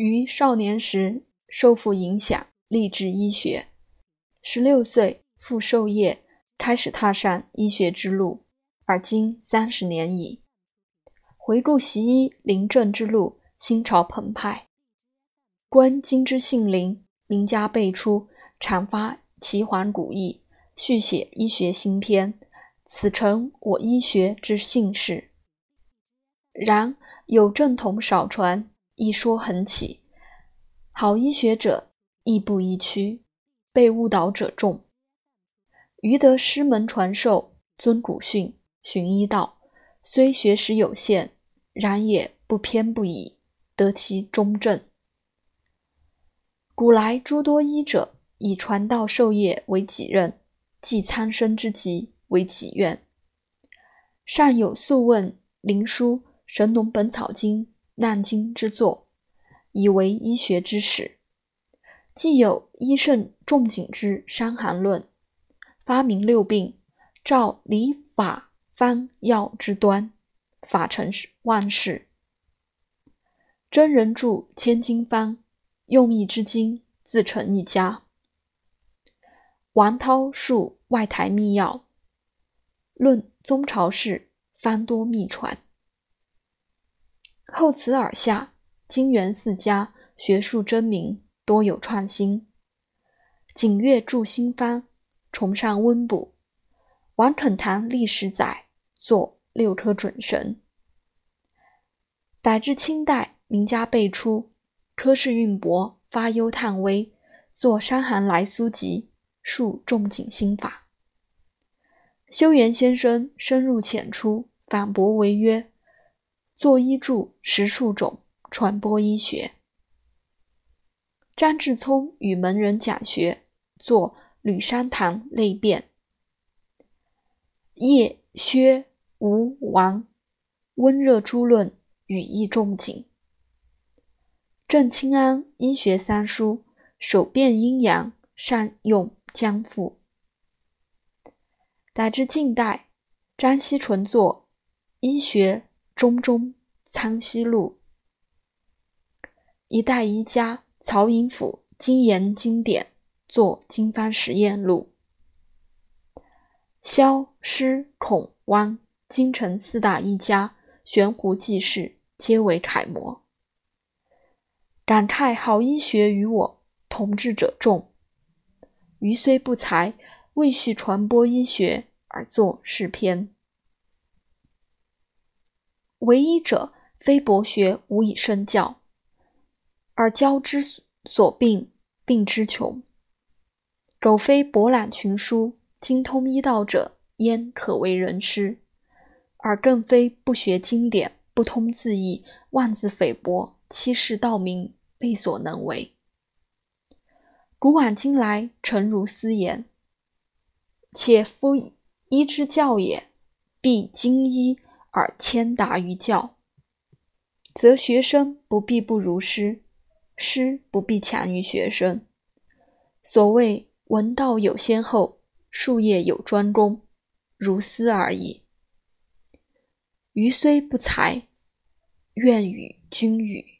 于少年时受父影响，立志医学。十六岁赴授业，开始踏上医学之路，而今三十年矣。回顾习医临政之路，心潮澎湃。观今之杏林，名家辈出，阐发奇幻古意，续写医学新篇。此诚我医学之幸事。然有正统少传，一说横起。好医学者亦步亦趋，被误导者众。余得师门传授，遵古训，循医道，虽学识有限。然也不偏不倚，得其中正。古来诸多医者，以传道授业为己任，济苍生之急为己愿。尚有《素问》《灵枢》《神农本草经》《难经》之作，以为医学之始。既有医圣仲景之《伤寒论》，发明六病，照理法方药之端。法成万事，真人著千金方，用意之精自成一家。王涛述外台秘要，论宗朝事方多秘传。后此耳下，金元四家学术争鸣，多有创新。景岳著新方，崇尚温补。王肯堂历史载作。六科准神。乃至清代，名家辈出，科士运博发忧叹微，作《伤寒来苏集》，述仲景心法。修缘先生深入浅出，反驳违约，作医著十数种，传播医学。张志聪与门人讲学，作《吕山堂类变》。叶薛。吴王温热诸论语意仲景，郑清安医学三书，手辨阴阳，善用姜附。乃至近代，张锡纯作《医学中中苍溪路》，一代医家曹寅甫精研经典，作《经方实验录》。萧师孔汪。京城四大医家，悬壶济世，皆为楷模。感慨好医学与我同治者众，余虽不才，未续传播医学而作诗篇。为医者，非博学无以胜教，而教之所病，病之穷。苟非博览群书，精通医道者，焉可为人师？而更非不学经典、不通字义、妄自菲薄、欺世盗名，辈所能为。古往今来，诚如斯言。且夫医之教也，必精医而谦达于教，则学生不必不如师，师不必强于学生。所谓文道有先后，术业有专攻，如斯而已。余虽不才，愿与君语。